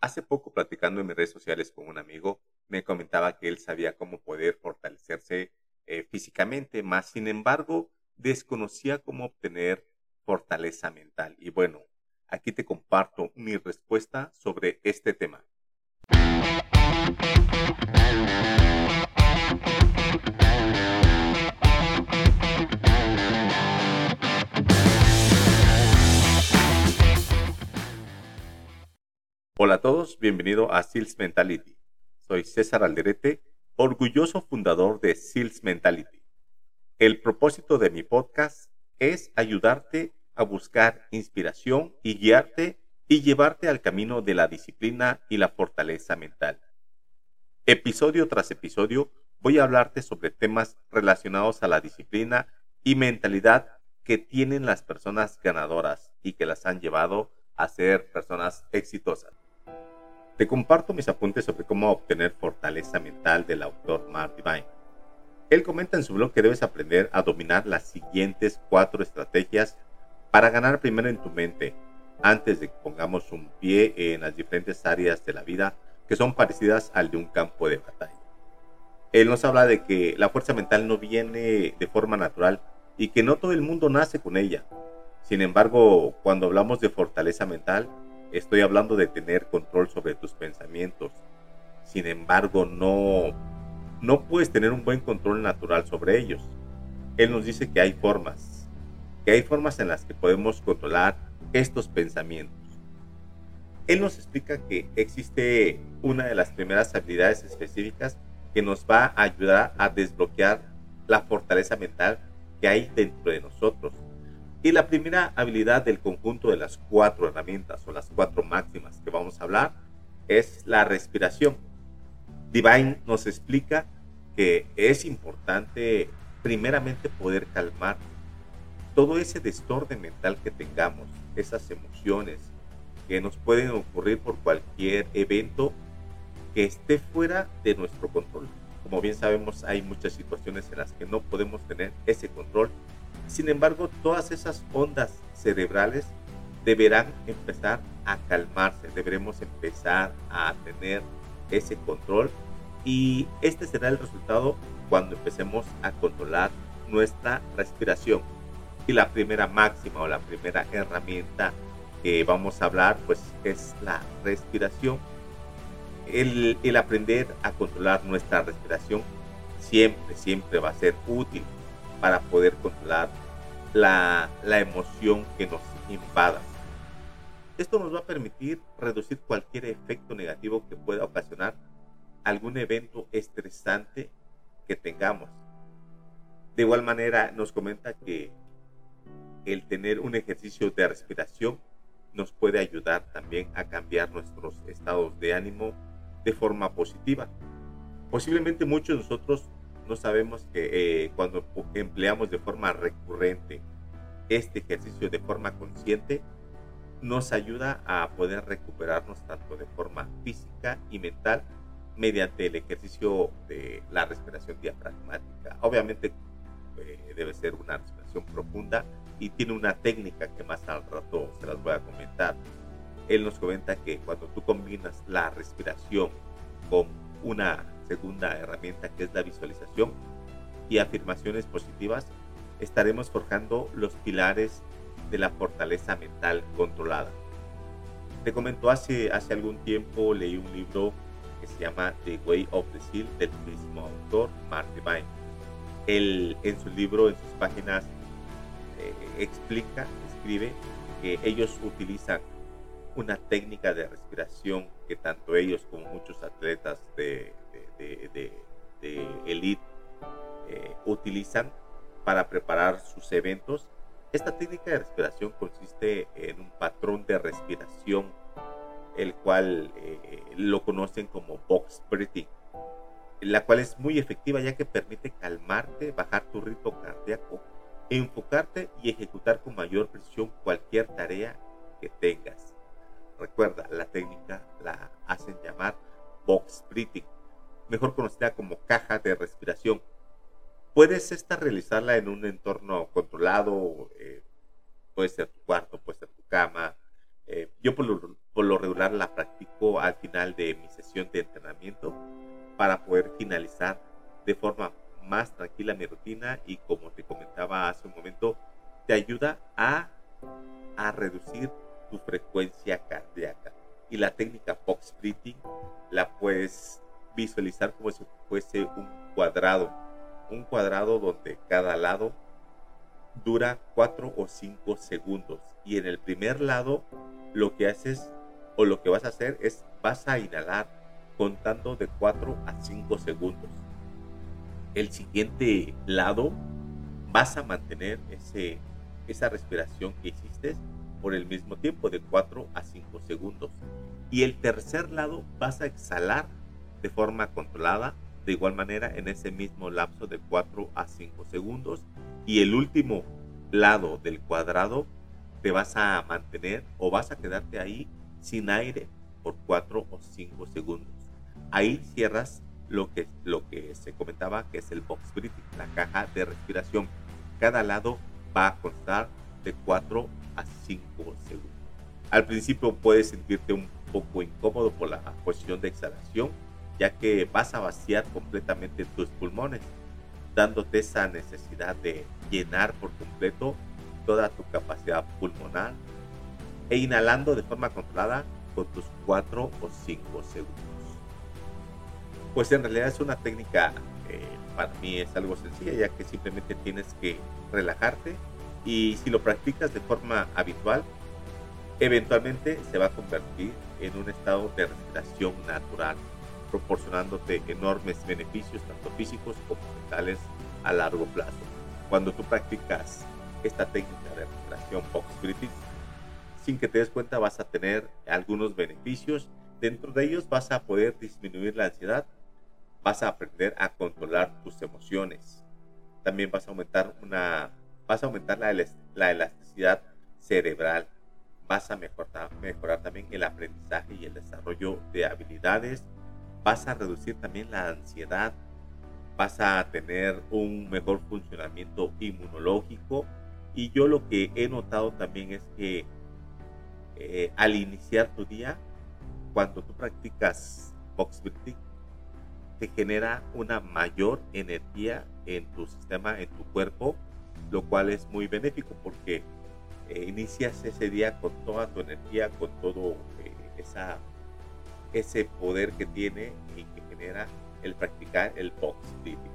Hace poco platicando en mis redes sociales con un amigo, me comentaba que él sabía cómo poder fortalecerse eh, físicamente, más sin embargo desconocía cómo obtener fortaleza mental. Y bueno, aquí te comparto mi respuesta sobre este tema. Hola a todos, bienvenido a Sales Mentality. Soy César Alderete, orgulloso fundador de Sales Mentality. El propósito de mi podcast es ayudarte a buscar inspiración y guiarte y llevarte al camino de la disciplina y la fortaleza mental. Episodio tras episodio voy a hablarte sobre temas relacionados a la disciplina y mentalidad que tienen las personas ganadoras y que las han llevado a ser personas exitosas. Te comparto mis apuntes sobre cómo obtener fortaleza mental del autor Mark Divine. Él comenta en su blog que debes aprender a dominar las siguientes cuatro estrategias para ganar primero en tu mente, antes de que pongamos un pie en las diferentes áreas de la vida que son parecidas al de un campo de batalla. Él nos habla de que la fuerza mental no viene de forma natural y que no todo el mundo nace con ella. Sin embargo, cuando hablamos de fortaleza mental, Estoy hablando de tener control sobre tus pensamientos. Sin embargo, no, no puedes tener un buen control natural sobre ellos. Él nos dice que hay formas, que hay formas en las que podemos controlar estos pensamientos. Él nos explica que existe una de las primeras habilidades específicas que nos va a ayudar a desbloquear la fortaleza mental que hay dentro de nosotros y la primera habilidad del conjunto de las cuatro herramientas o las cuatro máximas que vamos a hablar es la respiración. Divine nos explica que es importante primeramente poder calmar todo ese desorden mental que tengamos, esas emociones que nos pueden ocurrir por cualquier evento que esté fuera de nuestro control. Como bien sabemos, hay muchas situaciones en las que no podemos tener ese control sin embargo, todas esas ondas cerebrales deberán empezar a calmarse, deberemos empezar a tener ese control y este será el resultado cuando empecemos a controlar nuestra respiración. Y la primera máxima o la primera herramienta que vamos a hablar pues es la respiración. El, el aprender a controlar nuestra respiración siempre, siempre va a ser útil para poder controlar la, emoción que nos invada. Esto nos va a permitir reducir cualquier efecto negativo que pueda ocasionar algún evento estresante que tengamos. De igual manera nos comenta que el tener un ejercicio de respiración nos puede ayudar también a cambiar nuestros estados de ánimo de forma positiva. Posiblemente muchos de nosotros no sabemos que eh, cuando empleamos de forma recurrente este ejercicio de forma consciente, nos ayuda a poder recuperarnos tanto de forma física y mental mediante el ejercicio de la respiración diafragmática. Obviamente eh, debe ser una respiración profunda y tiene una técnica que más al rato se las voy a comentar. Él nos comenta que cuando tú combinas la respiración con una segunda herramienta que es la visualización y afirmaciones positivas, estaremos forjando los pilares de la fortaleza mental controlada. Te comentó hace, hace algún tiempo, leí un libro que se llama The Way of the Seal del mismo autor, Mark Divine. Él en su libro, en sus páginas, eh, explica, escribe que ellos utilizan una técnica de respiración que tanto ellos como muchos atletas de, de, elite eh, utilizan para preparar sus eventos. Esta técnica de respiración consiste en un patrón de respiración, el cual eh, lo conocen como box breathing, la cual es muy efectiva ya que permite calmarte, bajar tu ritmo cardíaco, enfocarte y ejecutar con mayor precisión cualquier tarea que tengas. Recuerda, la técnica la hacen llamar box breathing mejor conocida como caja de respiración. Puedes esta realizarla en un entorno controlado, eh, puede ser tu cuarto, puede ser tu cama, Eh, yo por lo, por lo regular la practico al final de mi sesión de entrenamiento para poder finalizar de forma más tranquila mi rutina y como te comentaba hace un momento, te ayuda a, a reducir tu frecuencia cardíaca. Y la técnica box breathing la puedes visualizar como si fuese un cuadrado, un cuadrado donde cada lado dura 4 o 5 segundos. Y en el primer lado lo que haces o lo que vas a hacer es vas a inhalar contando de 4 a 5 segundos. El siguiente lado vas a mantener ese, esa respiración que hiciste por el mismo tiempo de 4 a 5 segundos. Y el tercer lado vas a exhalar de forma controlada de igual manera en ese mismo lapso de 4 a 5 segundos. Y el último lado del cuadrado te vas a mantener o vas a quedarte ahí sin aire por 4 o 5 segundos. Ahí cierras lo que, lo que se comentaba que es el box breathing, la caja de respiración. Cada lado va a constar de 4 a 5 segundos. Al principio puedes sentirte un poco incómodo por la posición de exhalación, ya que vas a vaciar completamente tus pulmones, dándote esa necesidad de llenar por completo toda tu capacidad pulmonar e inhalando de forma controlada con tus 4 o 5 segundos. Pues en realidad es una técnica, eh, para mí es algo sencilla, ya que simplemente tienes que relajarte y si lo practicas de forma habitual, eventualmente se va a convertir en un estado de respiración natural, proporcionándote enormes beneficios tanto físicos como mentales a largo plazo. Cuando tú practicas esta técnica de respiración box breathing, sin que te des cuenta vas a tener algunos beneficios. Dentro de ellos vas a poder disminuir la ansiedad, vas a aprender a controlar tus emociones. También vas a aumentar una vas a aumentar la, la elasticidad cerebral. Vas a mejorar, mejorar también el aprendizaje y el desarrollo de habilidades. Vas a reducir también la ansiedad. Vas a tener un mejor funcionamiento inmunológico y yo lo que he notado también es que eh, al iniciar tu día, cuando tú practicas box te genera una mayor energía en tu sistema, en tu cuerpo, lo cual es muy benéfico porque eh, inicias ese día con toda tu energía, con todo eh, esa, ese poder que tiene y que genera el practicar el box breathing.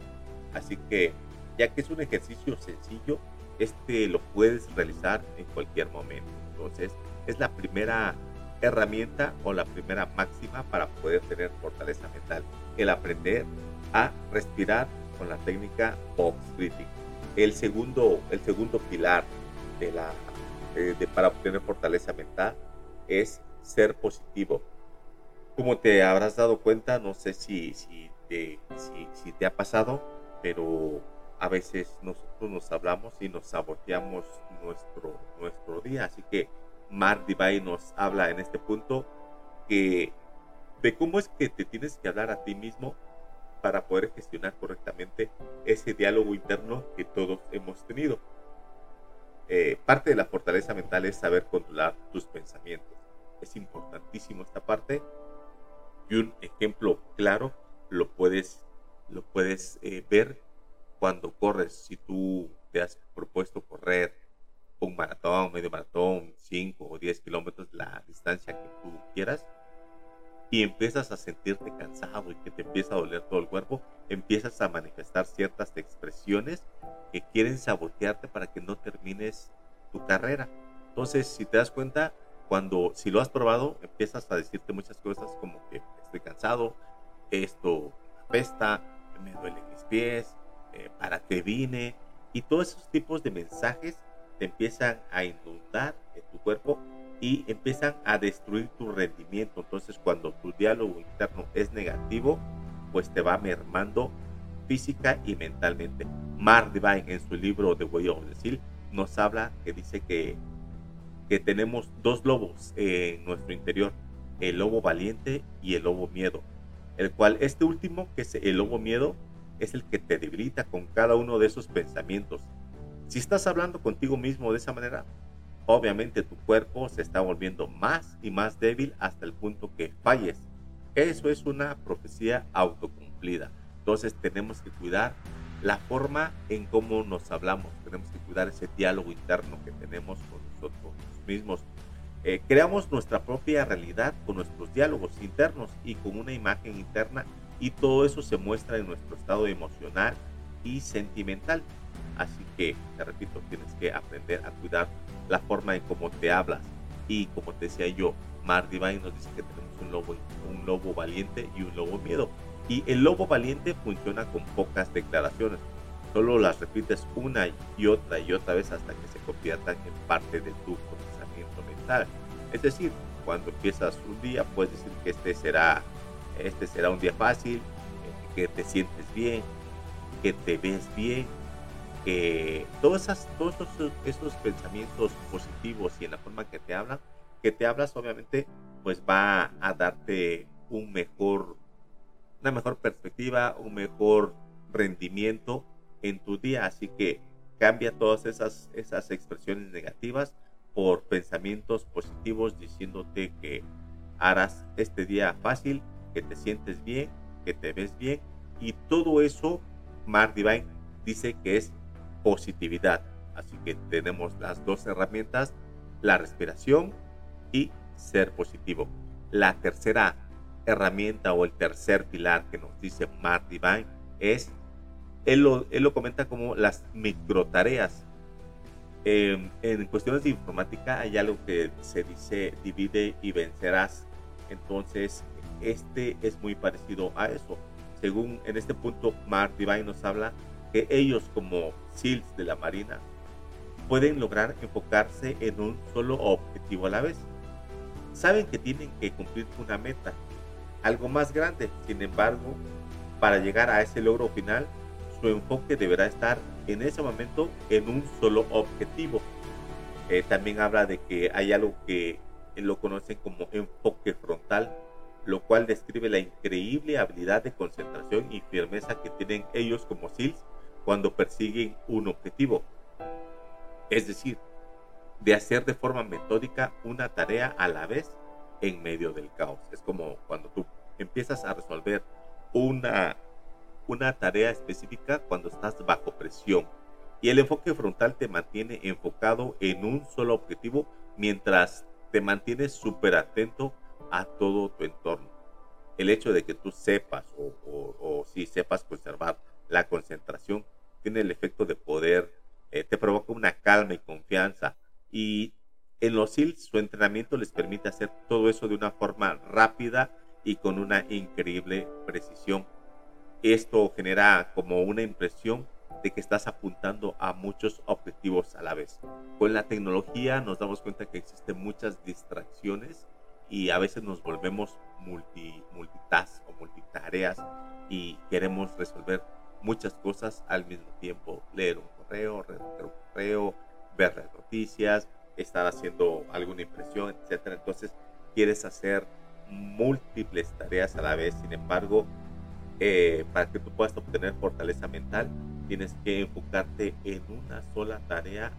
Así que, ya que es un ejercicio sencillo, este lo puedes realizar en cualquier momento. Entonces, es la primera herramienta o la primera máxima para poder tener fortaleza mental. El aprender a respirar con la técnica box breathing. El segundo, el segundo pilar de la, eh, de, para obtener fortaleza mental es ser positivo. Como te habrás dado cuenta, no sé si, si, te, si, si te ha pasado, pero a veces nosotros nos hablamos y nos saboteamos nuestro, nuestro día. Así que Mark Divine nos habla en este punto que de cómo es que te tienes que hablar a ti mismo para poder gestionar correctamente ese diálogo interno que todos hemos tenido. Eh, parte de la fortaleza mental es saber controlar tus pensamientos. Es importantísimo esta parte y un ejemplo claro lo puedes, lo puedes eh, ver cuando corres, si tú te has propuesto correr un maratón, medio maratón, 5 o 10 kilómetros, la distancia que tú quieras, y empiezas a sentirte cansado y que te empieza a doler todo el cuerpo, empiezas a manifestar ciertas expresiones que quieren sabotearte para que no termines tu carrera. Entonces, si te das cuenta, cuando si lo has probado, empiezas a decirte muchas cosas como que estoy cansado, esto apesta, me duelen mis pies, eh, para qué vine, y todos esos tipos de mensajes te empiezan a inundar en tu cuerpo y empiezan a destruir tu rendimiento. Entonces, cuando tu diálogo interno es negativo, pues te va mermando física y mentalmente. Mark Divine en su libro The Way of the Seal nos habla que dice que, que tenemos dos lobos en nuestro interior, el lobo valiente y el lobo miedo, el cual este último, que es el lobo miedo, es el que te debilita con cada uno de esos pensamientos. Si estás hablando contigo mismo de esa manera, obviamente tu cuerpo se está volviendo más y más débil hasta el punto que falles. Eso es una profecía autocumplida. Entonces tenemos que cuidar la forma en cómo nos hablamos. Tenemos que cuidar ese diálogo interno que tenemos con nosotros mismos. Eh, creamos nuestra propia realidad con nuestros diálogos internos y con una imagen interna y todo eso se muestra en nuestro estado emocional y sentimental. Así que, te repito, tienes que aprender a cuidar la forma en cómo te hablas. Y como te decía yo, Mar Divine nos dice que tenemos un lobo, un lobo valiente y un lobo miedo. Y el lobo valiente funciona con pocas declaraciones. Solo las repites una y otra y otra vez hasta que se conviertan en parte de tu procesamiento mental. Es decir, cuando empiezas un día, puedes decir que este será, este será un día fácil, que te sientes bien, que te ves bien, que todos, esas, todos esos, pensamientos positivos y en la forma que te hablan, que te hablas obviamente, pues va a darte un mejor, una mejor perspectiva, un mejor rendimiento en tu día. Así que cambia todas esas, esas expresiones negativas por pensamientos positivos diciéndote que harás este día fácil, que te sientes bien, que te ves bien y todo eso Mark Divine dice que es positividad. Así que tenemos las dos herramientas, la respiración y ser positivo. La tercera herramienta o el tercer pilar que nos dice Mark Divine es, él lo, él lo comenta como las microtareas. Eh, en cuestiones de informática hay algo que se dice divide y vencerás. Entonces, este es muy parecido a eso. Según en este punto, Mark Divine nos habla que ellos como SEALs de la Marina pueden lograr enfocarse en un solo objetivo a la vez. Saben que tienen que cumplir una meta, algo más grande. Sin embargo, para llegar a ese logro final, su enfoque deberá estar en ese momento en un solo objetivo. Eh, también habla de que hay algo que lo conocen como enfoque frontal, lo cual describe la increíble habilidad de concentración y firmeza que tienen ellos como SEALs cuando persiguen un objetivo. Es decir, de hacer de forma metódica una tarea a la vez en medio del caos. Es como cuando tú empiezas a resolver una, una tarea específica cuando estás bajo presión. Y el enfoque frontal te mantiene enfocado en un solo objetivo mientras te mantienes súper atento a todo tu entorno. El hecho de que tú sepas o, o si sepas conservar la concentración tiene el efecto de poder, eh, te provoca una calma y confianza. Y en los SEALs su entrenamiento les permite hacer todo eso de una forma rápida y con una increíble precisión. Esto genera como una impresión de que estás apuntando a muchos objetivos a la vez. Con la tecnología nos damos cuenta que existen muchas distracciones y a veces nos volvemos multi, multitask o multitareas y queremos resolver muchas cosas al mismo tiempo. Leer un correo, redactar un correo, ver las noticias, estar haciendo alguna impresión, etc. Entonces quieres hacer múltiples tareas a la vez. Sin embargo, eh, para que tú puedas obtener fortaleza mental, tienes que enfocarte en una sola tarea,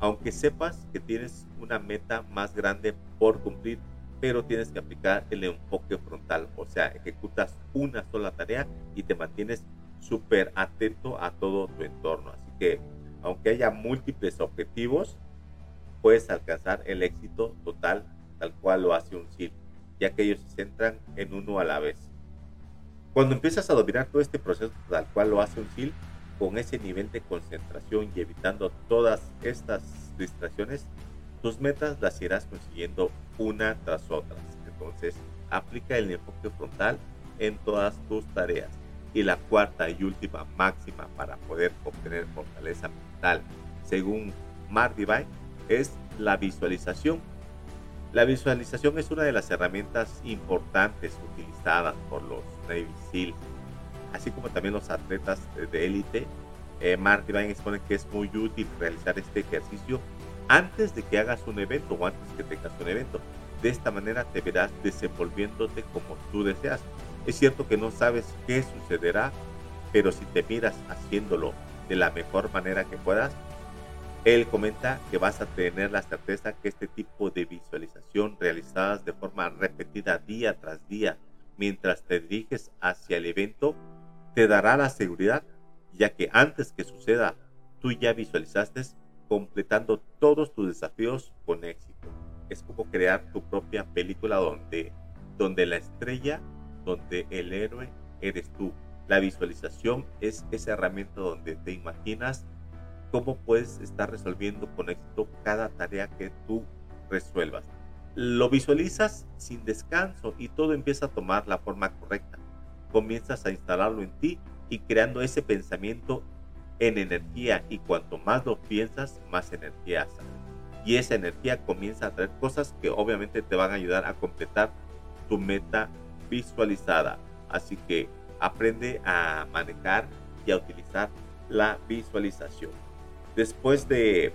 aunque sepas que tienes una meta más grande por cumplir, pero tienes que aplicar el enfoque frontal, o sea, ejecutas una sola tarea y te mantienes súper atento a todo tu entorno. Así que, aunque haya múltiples objetivos, puedes alcanzar el éxito total tal cual lo hace un SEAL, ya que ellos se centran en uno a la vez. Cuando empiezas a dominar todo este proceso tal cual lo hace un SEAL, con ese nivel de concentración y evitando todas estas distracciones, tus metas las irás consiguiendo una tras otra. Entonces, aplica el enfoque frontal en todas tus tareas. Y la cuarta y última máxima para poder obtener fortaleza mental, según Mark Divine, es la visualización. La visualización es una de las herramientas importantes utilizadas por los Navy SEAL, así como también los atletas de élite. Eh, Mark Divine expone que es muy útil realizar este ejercicio antes de que hagas un evento o antes que tengas un evento. De esta manera te verás desenvolviéndote como tú deseas. Es cierto que no sabes qué sucederá, pero si te miras haciéndolo de la mejor manera que puedas, Él comenta que vas a tener la certeza que este tipo de visualización realizadas de forma repetida día tras día mientras te diriges hacia el evento te dará la seguridad, ya que antes que suceda, tú ya visualizaste completando todos tus desafíos con éxito. Es como crear tu propia película donde, donde la estrella, donde el héroe eres tú. La visualización es esa herramienta donde te imaginas cómo puedes estar resolviendo con éxito cada tarea que tú resuelvas. Lo visualizas sin descanso y todo empieza a tomar la forma correcta. Comienzas a instalarlo en ti y creando ese pensamiento en energía y cuanto más lo piensas, más energía. Y esa energía comienza a traer cosas que obviamente te van a ayudar a completar tu meta visualizada. Así que aprende a manejar y a utilizar la visualización. Después de,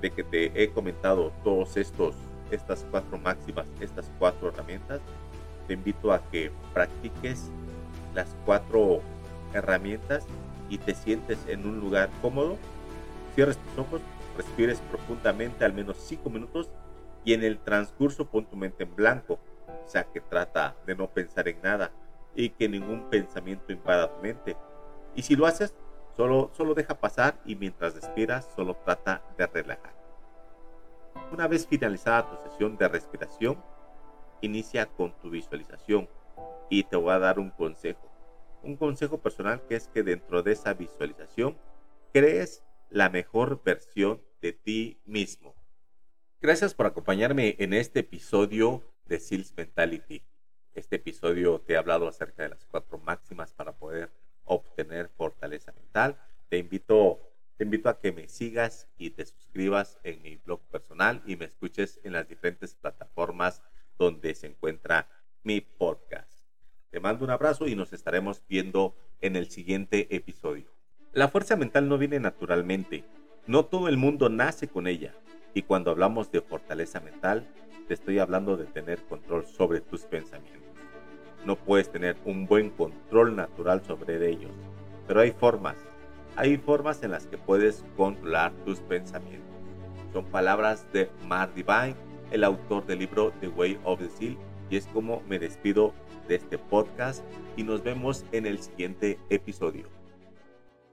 de que te he comentado todos estos estas cuatro máximas, estas cuatro herramientas, te invito a que practiques las cuatro herramientas y te sientes en un lugar cómodo, cierres tus ojos, respires profundamente al menos 5 minutos y en el transcurso pon tu mente en blanco, o sea que trata de no pensar en nada y que ningún pensamiento invada tu mente. Y si lo haces, solo, solo deja pasar y mientras respiras, solo trata de relajar. Una vez finalizada tu sesión de respiración, inicia con tu visualización y te voy a dar un consejo un consejo personal que es que dentro de esa visualización crees la mejor versión de ti mismo. Gracias por acompañarme en este episodio de Sales Mentality. Este episodio te he hablado acerca de las cuatro máximas para poder obtener fortaleza mental. Te invito, te invito a que me sigas y te suscribas en mi blog personal y me escuches en las diferentes plataformas donde se encuentra mi podcast. Te mando un abrazo y nos estaremos viendo en el siguiente episodio. La fuerza mental no viene naturalmente. No todo el mundo nace con ella. Y cuando hablamos de fortaleza mental, te estoy hablando de tener control sobre tus pensamientos. No puedes tener un buen control natural sobre ellos, pero hay formas. Hay formas en las que puedes controlar tus pensamientos. Son palabras de Mark Divine, el autor del libro The Way of the Seal, y es como me despido de este podcast y nos vemos en el siguiente episodio.